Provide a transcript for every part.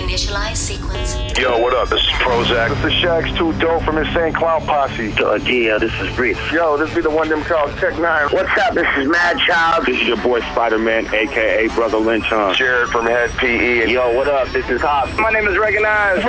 Initialize sequence. Yo, what up? This is Prozak. This is Shaggy 2 Dope from Insane Clown Posse. Uh, yeah, this is Breeze. Yo, this be the one them called Tech N9ne. What's up? This is Madchild. This is your boy Spider-Man, aka Brother Lynch. Huh? Jared from Hed PE. And Yo, what up? This is Hop. my name is Recognized.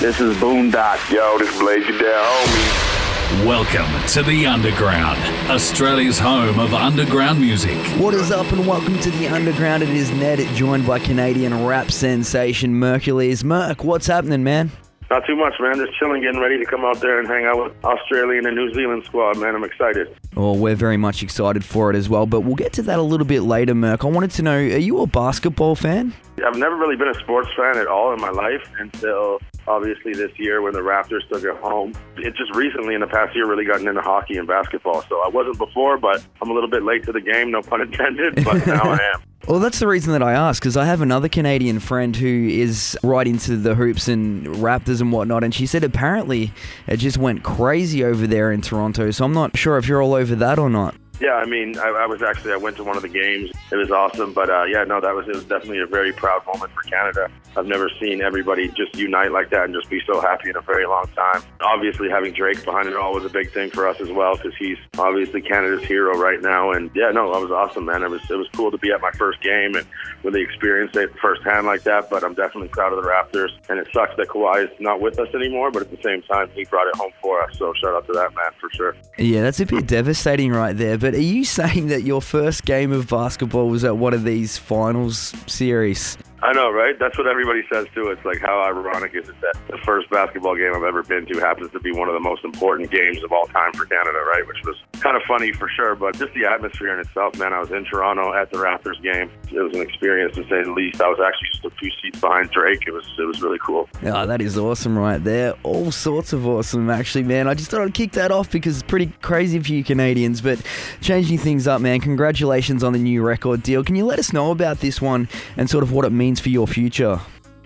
This is Boondock. Yo, this Blaze You Down, homie. Welcome to the Underground, Australia's home of underground music. What is up, and welcome to the Underground. It is Ned, joined by Canadian rap sensation Merkules. Merc, what's happening, man? Not too much, man. Just chilling, getting ready to come out there and hang out with Australian and New Zealand squad, man. I'm excited. Oh, we're very much excited for it as well, but we'll get to that a little bit later, Merc. I wanted to know, are you a basketball fan? I've never really been a sports fan at all in my life until obviously this year when the Raptors took it home. It just recently in the past year really gotten into hockey and basketball. So I wasn't before, but I'm a little bit late to the game, no pun intended, but now I am. Well, that's the reason that I ask, because I have another Canadian friend who is right into the hoops and Raptors and whatnot, and she said apparently it just went crazy over there in Toronto. So I'm not sure if you're all over that or not. Yeah, I mean, I, I was actually I went to one of the games. It was awesome, but uh, yeah, no, that was it was definitely a very proud moment for Canada. I've never seen everybody just unite like that and just be so happy in a very long time. Obviously, having Drake behind it all was a big thing for us as well because he's obviously Canada's hero right now. And yeah, no, that was awesome, man. It was it was cool to be at my first game and really experience it firsthand like that. But I'm definitely proud of the Raptors, and it sucks that Kawhi is not with us anymore. But at the same time, he brought it home for us. So shout out to that man for sure. Yeah, that's a bit devastating right there. But are you saying that your first game of basketball was at one of these finals series? I know, right? That's what everybody says too. It's like how ironic is it that the first basketball game I've ever been to happens to be one of the most important games of all time for Canada, right? Which was kind of funny for sure, but just the atmosphere in itself, man. I was in Toronto at the Raptors game. It was an experience to say the least. I was actually just a few seats behind Drake. It was it was really cool. Oh, that is awesome right there. All sorts of awesome, actually, man. I just thought I'd kick that off because it's pretty crazy for you Canadians. But changing things up, man, congratulations on the new record deal. Can you let us know about this one and sort of what it means for your future?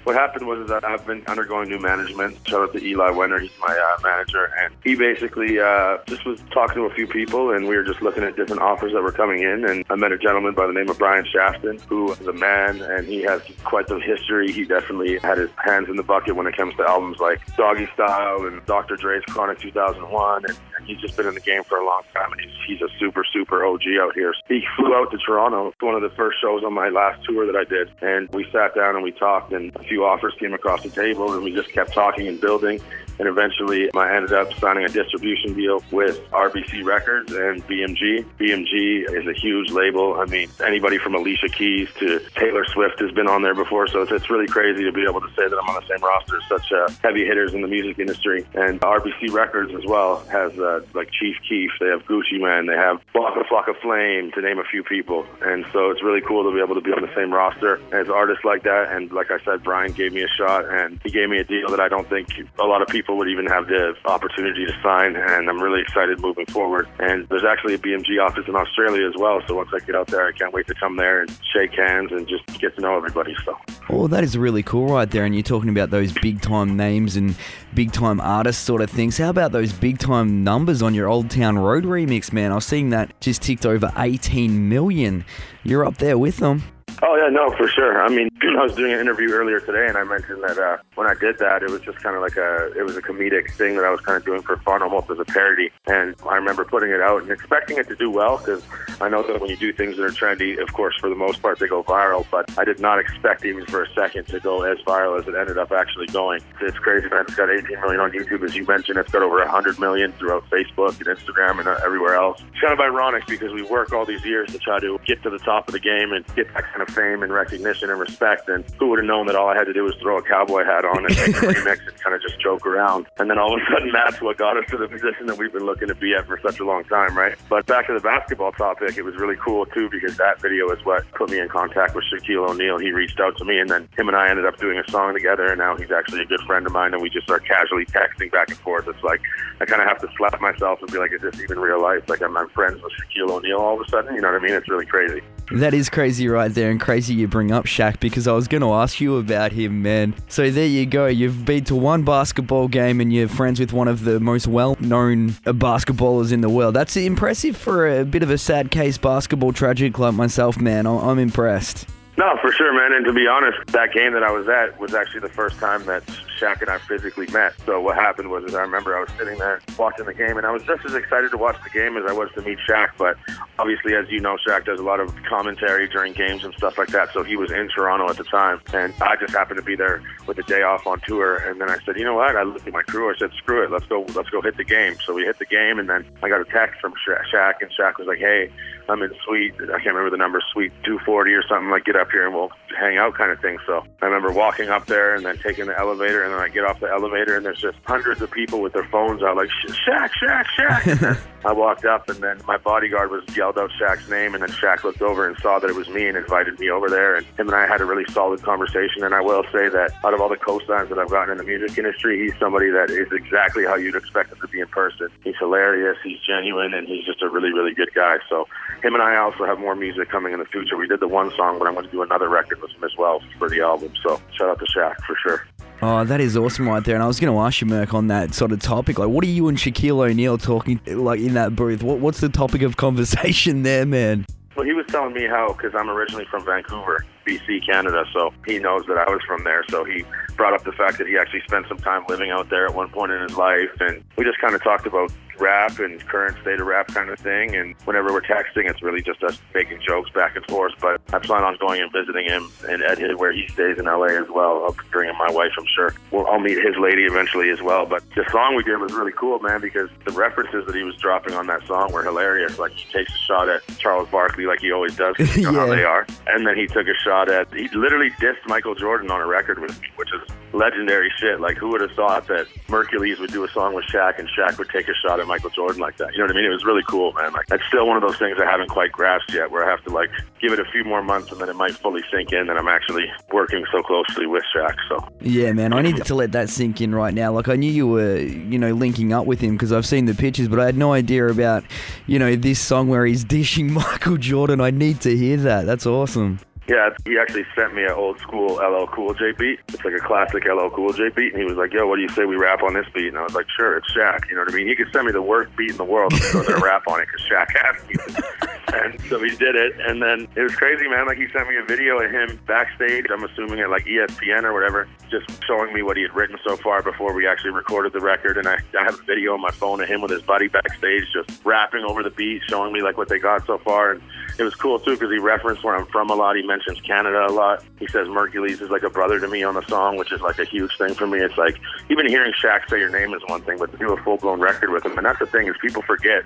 What happened was that I've been undergoing new management. Shout out to Eli Wenner, he's my uh, manager, and he basically uh, just was talking to a few people, and we were just looking at different offers that were coming in. And I met a gentleman by the name of Brian Shafton, who is a man, and he has quite the history. He definitely had his hands in the bucket when it comes to albums like Doggystyle and Dr. Dre's Chronic 2001, and, and he's just been in the game for a long time, and he's he's a super super OG out here. He flew out to Toronto, one of the first shows on my last tour that I did, and we sat down and we talked, and a few offers came across the table, and we just kept talking and building. And eventually, I ended up signing a distribution deal with RBC Records and BMG. BMG is a huge label. I mean, anybody from Alicia Keys to Taylor Swift has been on there before, so it's, it's really crazy to be able to say that I'm on the same roster as such uh, heavy hitters in the music industry. And RBC Records as well has uh, like Chief Keef, they have Gucci Mane, they have Flocka Flocka Flame, to name a few people. And so it's really cool to be able to be on the same roster as artists like that. And like I said, Brian gave me a shot, and he gave me a deal that I don't think a lot of people would even have the opportunity to sign. And I'm really excited moving forward. And there's actually a BMG office in Australia as well. So once I get out there, I can't wait to come there and shake hands and just get to know everybody. So. Oh, that is really cool right there. And you're talking about those big time names and big time artists sort of things. How about those big time numbers on your Old Town Road remix, man? I was seeing that just ticked over 18 million. You're up there with them. Oh yeah, no, for sure. I mean, I was doing an interview earlier today, and I mentioned that uh, when I did that, it was just kind of like a, it was a comedic thing that I was kind of doing for fun, almost as a parody. And I remember putting it out and expecting it to do well, because I know that when you do things that are trendy, of course, for the most part, they go viral. But I did not expect even for a second to go as viral as it ended up actually going. It's crazy, man. It's got 18 million on YouTube, as you mentioned. It's got over 100 million throughout Facebook and Instagram and uh, everywhere else. It's kind of ironic because we work all these years to try to get to the top of the game and get that kind of fame and recognition and respect. And who would have known that all I had to do was throw a cowboy hat on and make a remix and kind of just joke around. And then all of a sudden, that's what got us to the position that we've been looking to be at for such a long time, right? But back to the basketball topic, it was really cool too because that video is what put me in contact with Shaquille O'Neal. He reached out to me, and then him and I ended up doing a song together. And now he's actually a good friend of mine, and we just start casually texting back and forth. It's like I kind of have to slap myself and be like, "Is this even real life?" Like I'm, I'm friends with Shaquille O'Neal all of a sudden. You know what I mean? It's really crazy. That is crazy right there, and crazy you bring up Shaq because I was going to ask you about him, man. So there you go. You've been to one basketball game and you're friends with one of the most well known basketballers in the world. That's impressive for a bit of a sad case basketball tragic like myself, man. I'm impressed. No, for sure, man. And to be honest, that game that I was at was actually the first time that Shaq and I physically met. So what happened was, is I remember I was sitting there watching the game, and I was just as excited to watch the game as I was to meet Shaq. But obviously, as you know, Shaq does a lot of commentary during games and stuff like that. So he was in Toronto at the time, and I just happened to be there with the day off on tour. And then I said, you know what? I looked at my crew. I said, screw it, let's go, let's go hit the game. So we hit the game, and then I got a text from Sha- Shaq, and Shaq was like, hey, I'm in suite. I can't remember the number, suite 240 or something. Like, get up here and we'll hang out, kind of thing. So I remember walking up there and then taking the elevator, and then I get off the elevator, and there's just hundreds of people with their phones out, like Shaq, Shaq, Shaq. I walked up, and then my bodyguard was yelled out Shaq's name, and then Shaq looked over and saw that it was me and invited me over there. And him and I had a really solid conversation. And I will say that out of all the co-signs that I've gotten in the music industry, he's somebody that is exactly how you'd expect him to be in person. He's hilarious, he's genuine, and he's just a really, really good guy. So him and I also have more music coming in the future. We did the one song, but I'm going to do another record with him as well for the album. So shout out to Shaq for sure. Oh, that is awesome right there. And I was going to ask you, Merc, on that sort of topic. Like, what are you and Shaquille O'Neal talking like in that booth? What, what's the topic of conversation there, man? Well, he was telling me how, because I'm originally from Vancouver, BC, Canada, so he knows that I was from there. So he brought up the fact that he actually spent some time living out there at one point in his life. And we just kind of talked about rap and current state of rap kind of thing. And whenever we're texting, it's really just us making jokes back and forth. But I plan on going and visiting him and at his, where he stays in LA as well. I'll bring my wife, I'm sure. Well, I'll meet his lady eventually as well. But the song we did was really cool, man, because the references that he was dropping on that song were hilarious. Like he takes a shot at Charles Barkley, like he always does. You know how Yeah. they are. And then he took a shot at. He literally dissed Michael Jordan on a record with me, which is legendary shit. Like who would have thought that Merkules would do a song with Shaq and Shaq would take a shot at Michael Jordan like that? You know what I mean? It was really cool, man. Like that's still one of those things I haven't quite grasped yet, where I have to like give it a few more months and then it might fully sink in that I'm actually working so closely with Shaq. So Yeah, man, I need to let that sink in right now. Like, I knew you were, you know, linking up with him because I've seen the pictures, but I had no idea about, you know, this song where he's dishing Michael Jordan. I need to hear that. That's awesome. Yeah, he actually sent me an old school LL Cool J beat. It's like a classic LL Cool J beat, and he was like, "Yo, what do you say we rap on this beat?" And I was like, "Sure, it's Shaq." You know what I mean? He could send me the worst beat in the world and go there and rap on it because Shaq asked me. and so he did it, and then it was crazy, man. Like he sent me a video of him backstage. I'm assuming at like ESPN or whatever, just showing me what he had written so far before we actually recorded the record. And I, I have a video on my phone of him with his buddy backstage, just rapping over the beat, showing me like what they got so far. And it was cool too because he referenced where I'm from a lot. He mentions Canada a lot. He says Merkules is like a brother to me on the song, which is like a huge thing for me. It's like even hearing Shaq say your name is one thing, but to do a full blown record with him, and that's the thing is people forget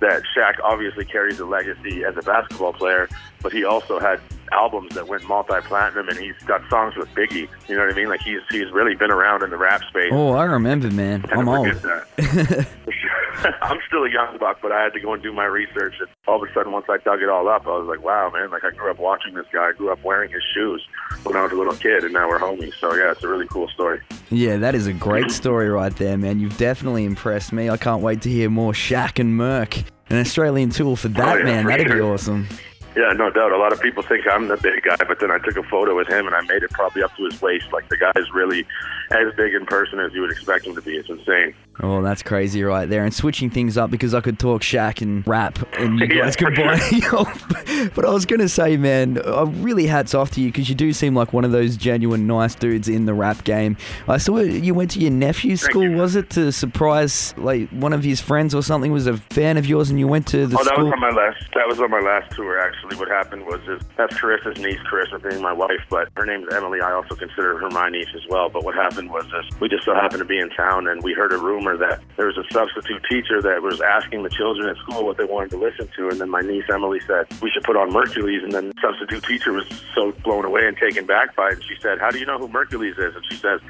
that Shaq obviously carries a legacy as a basketball player, but he also had albums that went multi-platinum, and he's got songs with Biggie. You know what I mean? Like he's he's really been around in the rap space. Oh, I remember, man. I'm old. forget that. For sure. I'm still a young buck, but I had to go and do my research. And all of a sudden, once I dug it all up, I was like, wow, man, like I grew up watching this guy. I grew up wearing his shoes when I was a little kid, and now we're homies. So, yeah, it's a really cool story. Yeah, that is a great story right there, man. You've definitely impressed me. I can't wait to hear more Shaq and Merc. An Australian tool for that, Oh, yeah, man. for That'd be awesome. Yeah, no doubt. A lot of people think I'm the big guy, but then I took a photo with him and I made it probably up to his waist. Like the guy is really as big in person as you would expect him to be. It's insane. Oh, that's crazy right there. And switching things up because I could talk Shaq and rap and you guys could buy But I was going to say, man, I really hats off to you because you do seem like one of those genuine nice dudes in the rap game. I saw you went to your nephew's Thank school, you. was it, to surprise like one of his friends or something was a fan of yours and you went to the Oh, that school? was on my last. That was on my last tour. Actually, what happened was is that's Carissa's niece, Carissa being my wife, but her name's Emily. I also consider her my niece as well. But what happened was this: we just so happened to be in town, and we heard a rumor that there was a substitute teacher that was asking the children at school what they wanted to listen to, and then my niece Emily said we should put on Merkules, and then the substitute teacher was so blown away and taken back by it, and she said, "How do you know who Merkules is?" And she says,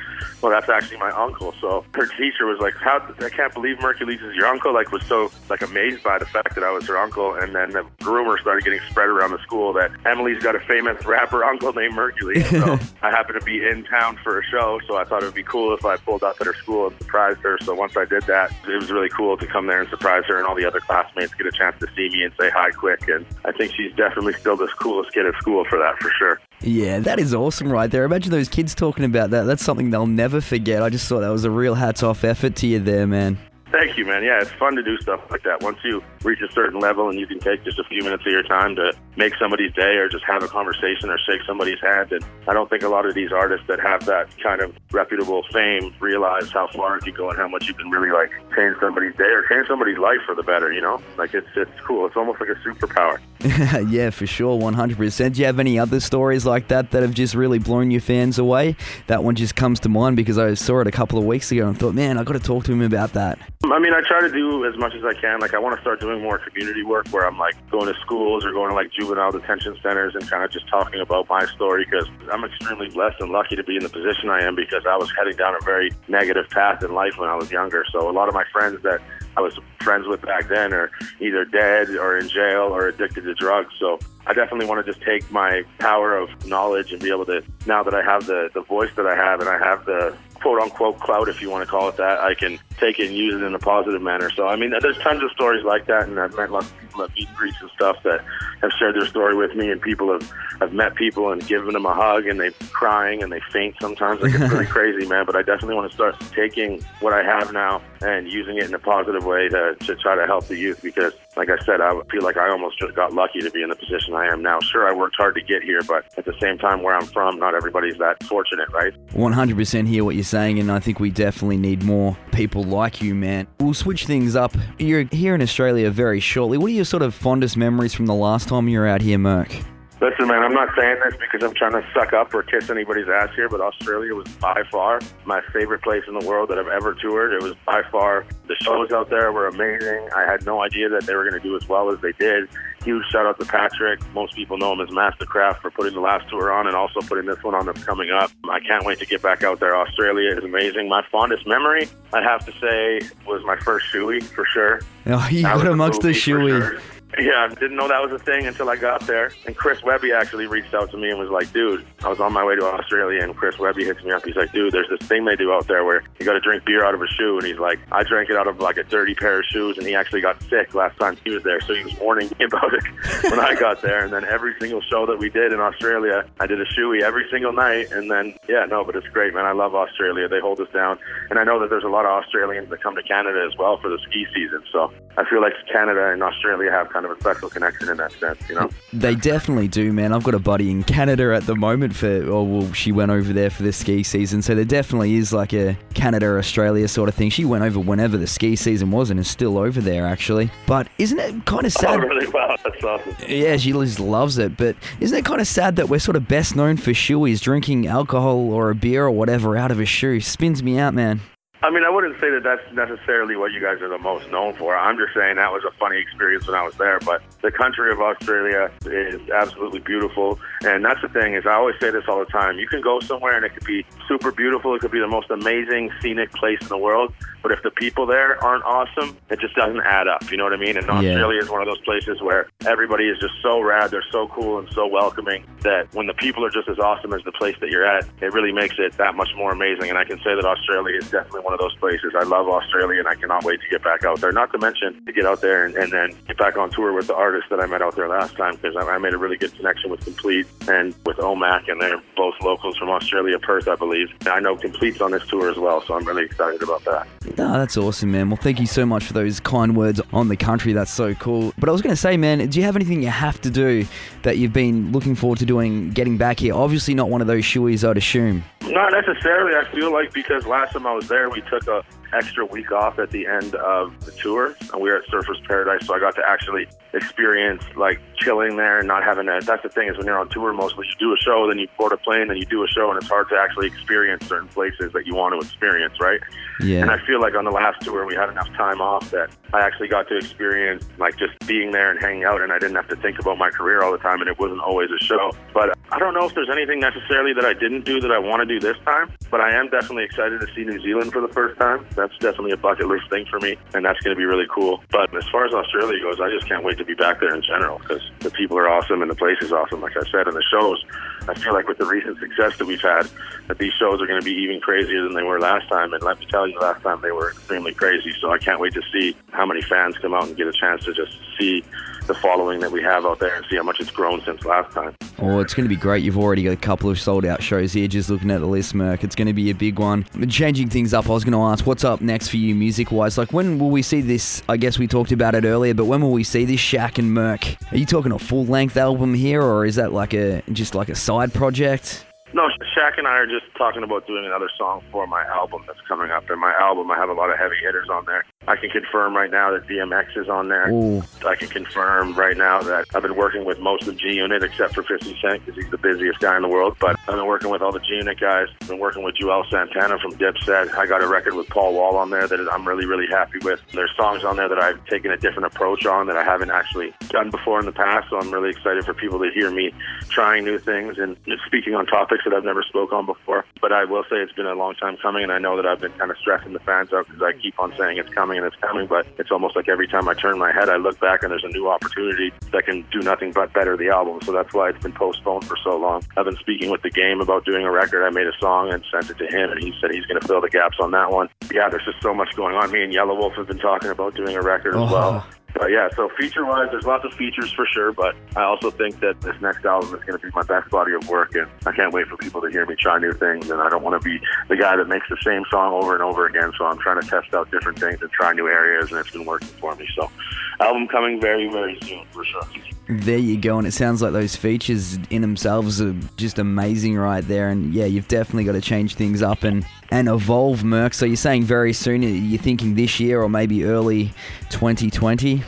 "Well, that's actually my uncle." So her teacher was like, "How? I can't believe Merkules is your uncle!" Like was so like amazed by the fact that I was her uncle, and then the rumor started getting spread around the school that Emily's got a famous rapper uncle named Merkules. So I happened to be in town for a show, so I thought it would be cool if I pulled up at her school and surprised her. So once I did that, it was really cool to come there and surprise her, and all the other classmates get a chance to see me and say hi quick. And I think she's definitely still the coolest kid at school for that, for sure. Yeah, that is awesome right there. Imagine those kids talking about that. That's something they'll never forget. I just thought that was a real hats off effort to you there, man. Thank you, man. Yeah, it's fun to do stuff like that. Once you reach a certain level and you can take just a few minutes of your time to make somebody's day or just have a conversation or shake somebody's hand. And I don't think a lot of these artists that have that kind of reputable fame realize how far you go and how much you can really like change somebody's day or change somebody's life for the better, you know? Like it's it's cool. It's almost like a superpower. yeah, for sure, 100%. Do you have any other stories like that that have just really blown your fans away? That one just comes to mind because I saw it a couple of weeks ago and thought, man, I got to talk to him about that. Um, I mean, I try to do as much as I can. Like, I want to start doing more community work where I'm like going to schools or going to like juvenile detention centers and kind of just talking about my story because I'm extremely blessed and lucky to be in the position I am because I was heading down a very negative path in life when I was younger. So a lot of my friends that I was friends with back then are either dead or in jail or addicted to drugs. So I definitely want to just take my power of knowledge and be able to, now that I have the, the voice that I have and I have the quote unquote clout, if you want to call it that, I can take it and use it in a positive manner. So, I mean, there's tons of stories like that, and I've met lots of people at meet and greets and stuff that have shared their story with me, and people have, have met people and given them a hug, and they're crying and they faint sometimes. Like, it's really crazy, man. But I definitely want to start taking what I have now and using it in a positive way to, to try to help the youth because, like I said, I feel like I almost just got lucky to be in the position I am now. Sure, I worked hard to get here, but at the same time, where I'm from, not everybody's that fortunate, right? 100% hear what you're saying, and I think we definitely need more people like you, man. We'll switch things up. You're here in Australia very shortly. What are your sort of fondest memories from the last time you were out here, Merc? Listen, man, I'm not saying this because I'm trying to suck up or kiss anybody's ass here, but Australia was by far my favorite place in the world that I've ever toured. It was by far, the shows out there were amazing. I had no idea that they were going to do as well as they did. Huge shout out to Patrick. Most people know him as Mastercraft for putting the last tour on and also putting this one on that's coming up. I can't wait to get back out there. Australia is amazing. My fondest memory, I'd have to say, was my first shoey for sure. Oh, you got amongst the shoey. sure. Yeah, didn't know that was a thing until I got there. And Chris Webby actually reached out to me and was like, dude, I was on my way to Australia and Chris Webby hits me up. He's like, dude, there's this thing they do out there where you got to drink beer out of a shoe. And he's like, I drank it out of like a dirty pair of shoes and he actually got sick last time he was there. So he was warning me about it when I got there. And then every single show that we did in Australia, I did a shoey every single night. And then, yeah, no, but it's great, man. I love Australia. They hold us down. And I know that there's a lot of Australians that come to Canada as well for the ski season. So I feel like Canada and Australia have kind of a special connection in that sense, you know? They definitely do, man. I've got a buddy in Canada at the moment for, oh, well, she went over there for the ski season. So there definitely is like a Canada, Australia sort of thing. She went over whenever the ski season was and is still over there, actually. But isn't it kind of sad? Oh, sad? really? Wow, that's awesome. Yeah, she just loves it. But isn't it kind of sad that we're sort of best known for shoeies, drinking alcohol or a beer or whatever out of a shoe? Spins me out, man. I mean, I wouldn't say that that's necessarily what you guys are the most known for. I'm just saying that was a funny experience when I was there. But the country of Australia is absolutely beautiful, and that's the thing is I always say this all the time. You can go somewhere and it could be super beautiful. It could be the most amazing scenic place in the world. But if the people there aren't awesome, it just doesn't add up. You know what I mean? And Australia is one of those places where everybody is just so rad. They're so cool and so welcoming that when the people are just as awesome as the place that you're at, it really makes it that much more amazing. And I can say that Australia is definitely one of those places. I love Australia and I cannot wait to get back out there. Not to mention to get out there and, and then get back on tour with the artists that I met out there last time because I, I made a really good connection with Complete and with OMAC, and they're both locals from Australia, Perth, I believe. And I know Complete's on this tour as well, so I'm really excited about that. No, that's awesome, man. Well, thank you so much for those kind words on the country. That's so cool. But I was going to say, man, do you have anything you have to do that you've been looking forward to doing getting back here? Obviously, not one of those shoeies, I'd assume. Not necessarily. I feel like because last time I was there, we took a extra week off at the end of the tour, and we were at Surfers Paradise, so I got to actually experience like chilling there and not having to. That's the thing is when you're on tour, mostly you do a show, then you board a plane, then you do a show, and it's hard to actually experience certain places that you want to experience, right? Yeah. And I feel like on the last tour we had enough time off that I actually got to experience like just being there and hanging out, and I didn't have to think about my career all the time, and it wasn't always a show. But I don't know if there's anything necessarily that I didn't do that I want to do this time. But I am definitely excited to see New Zealand for the first time. That's definitely a bucket list thing for me, and that's going to be really cool. But as far as Australia goes, I just can't wait to be back there in general because the people are awesome and the place is awesome, like I said, and the shows. I feel like with the recent success that we've had, that these shows are going to be even crazier than they were last time. And let me tell you, last time they were extremely crazy. So I can't wait to see how many fans come out and get a chance to just see the following that we have out there and see how much it's grown since last time. Oh, it's going to be great. You've already got a couple of sold out shows here. Just looking at the list, Merc, it's going to be a big one. Changing things up, I was going to ask, what's up next for you music wise? Like, when will we see this? I guess we talked about it earlier, but when will we see this Shaq and Merc? Are you talking a full length album here, or is that like a just like a side project? No, Shaq and I are just talking about doing another song for my album that's coming up. And my album, I have a lot of heavy hitters on there. I can confirm right now that DMX is on there. Ooh. I can confirm right now that I've been working with most of G Unit except for 50 Cent because he's the busiest guy in the world. But I've been working with all the G Unit guys. I've been working with Juelz Santana from Dipset. I got a record with Paul Wall on there that I'm really, really happy with. There's songs on there that I've taken a different approach on that I haven't actually done before in the past. So I'm really excited for people to hear me trying new things and speaking on topics that I've never spoke on before. But I will say it's been a long time coming, and I know that I've been kind of stressing the fans out because I keep on saying it's coming and it's coming. But it's almost like every time I turn my head, I look back and there's a new opportunity that can do nothing but better the album. So that's why it's been postponed for so long. I've been speaking with the game about doing a record. I made a song and sent it to him, and he said he's going to fill the gaps on that one. Yeah, there's just so much going on. Me and Yelawolf have been talking about doing a record as uh-huh. well. But yeah, so feature wise, there's lots of features for sure, but I also think that this next album is going to be my best body of work, and I can't wait for people to hear me try new things. And I don't want to be the guy that makes the same song over and over again, so I'm trying to test out different things and try new areas, and it's been working for me. So, album coming very, very soon for sure. There you go, and it sounds like those features in themselves are just amazing right there. And yeah, you've definitely got to change things up and, and evolve, Merc. So you're saying very soon, you're thinking this year or maybe early 2020?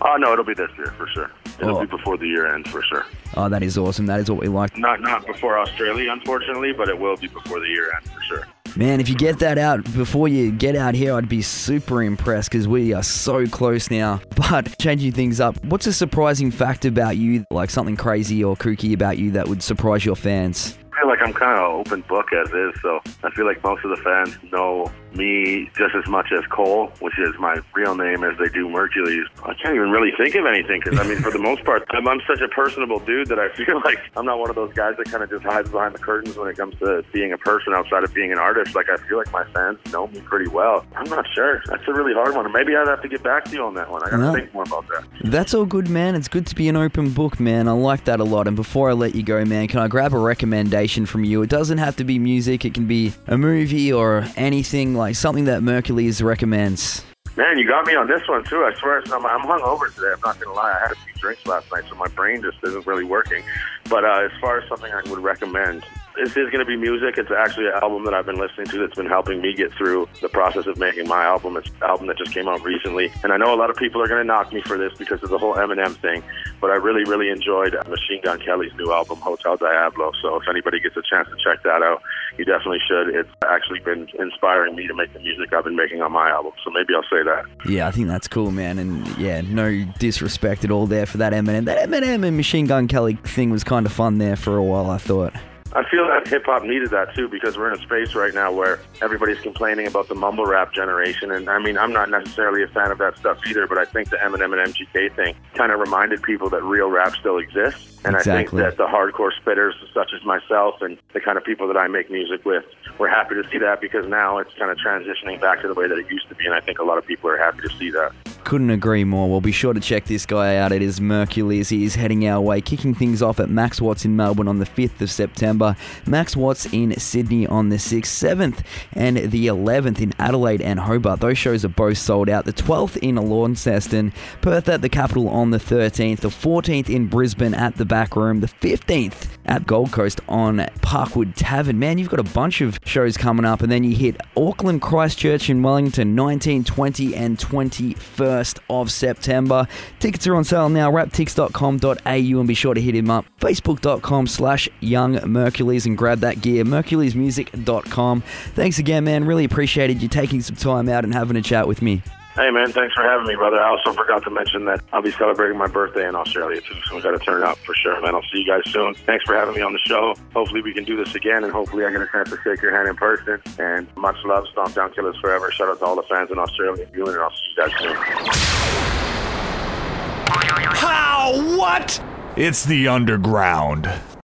Oh no, it'll be this year for sure. It'll Oh. be before the year ends for sure. Oh, that is awesome. That is what we like. Not not before Australia, unfortunately, but it will be before the year ends for sure. Man, if you get that out before you get out here, I'd be super impressed because we are so close now. But changing things up, what's a surprising fact about you, like something crazy or kooky about you that would surprise your fans? I feel like I'm kind of open book as is, so I feel like most of the fans know me just as much as Cole, which is my real name, as they do Merkules. I can't even really think of anything because I mean, for the most part, I'm, I'm such a personable dude that I feel like I'm not one of those guys that kind of just hides behind the curtains when it comes to being a person outside of being an artist. Like I feel like my fans know me pretty well. I'm not sure. That's a really hard one. Maybe I'd have to get back to you on that one. I got to No. think more about that. That's all good, man. It's good to be an open book, man. I like that a lot. And before I let you go, man, can I grab a recommendation from you? It doesn't have to be music, it can be a movie or anything like something that Merkules recommends. Man, you got me on this one too. I swear, I'm, I'm hungover today. I'm not gonna lie. I had a few drinks last night, so my brain just isn't really working. But uh, as far as something I would recommend, this is going to be music. It's actually an album that I've been listening to that's been helping me get through the process of making my album. It's an album that just came out recently, and I know a lot of people are going to knock me for this because of the whole Eminem thing. But I really, really enjoyed Machine Gun Kelly's new album, Hotel Diablo. So if anybody gets a chance to check that out, you definitely should. It's actually been inspiring me to make the music I've been making on my album. So maybe I'll say that. Yeah, I think that's cool, man. And yeah, no disrespect at all there for that Eminem. That Eminem and Machine Gun Kelly thing was kind of fun there for a while, I thought. I feel that hip hop needed that too because we're in a space right now where everybody's complaining about the mumble rap generation. And I mean, I'm not necessarily a fan of that stuff either, but I think the Eminem and MGK thing kind of reminded people that real rap still exists. And Exactly. I think that the hardcore spitters, such as myself and the kind of people that I make music with, we're happy to see that because now it's kind of transitioning back to the way that it used to be. And I think a lot of people are happy to see that. Couldn't agree more. Well, be sure to check this guy out. It is Merkules. He is heading our way, kicking things off at Max Watts in Melbourne on the 5th of September, Max Watts in Sydney on the 6th, 7th, and the 11th in Adelaide and Hobart. Those shows are both sold out. The 12th in Launceston, Perth at the Capitol on the 13th, the 14th in Brisbane at the Back Room, the 15th at Gold Coast on Parkwood Tavern. Man, you've got a bunch of shows coming up, and then you hit Auckland, Christchurch, and Wellington, 19, 20, and 21st of September. Tickets are on sale now, raptix.com.au, and be sure to hit him up, facebook.com slash young Merkules, and grab that gear, merkulesmusic.com. Thanks again, man. Really appreciated you taking some time out and having a chat with me. Hey man, thanks for having me, brother. I also forgot to mention that I'll be celebrating my birthday in Australia too, so we got to turn up for sure, man. I'll see you guys soon. Thanks for having me on the show. Hopefully we can do this again, and hopefully I get a chance to shake your hand in person. And much love, Stomp Down Killers forever. Shout out to all the fans in Australia and and I'll see you guys soon. How? What? It's the underground.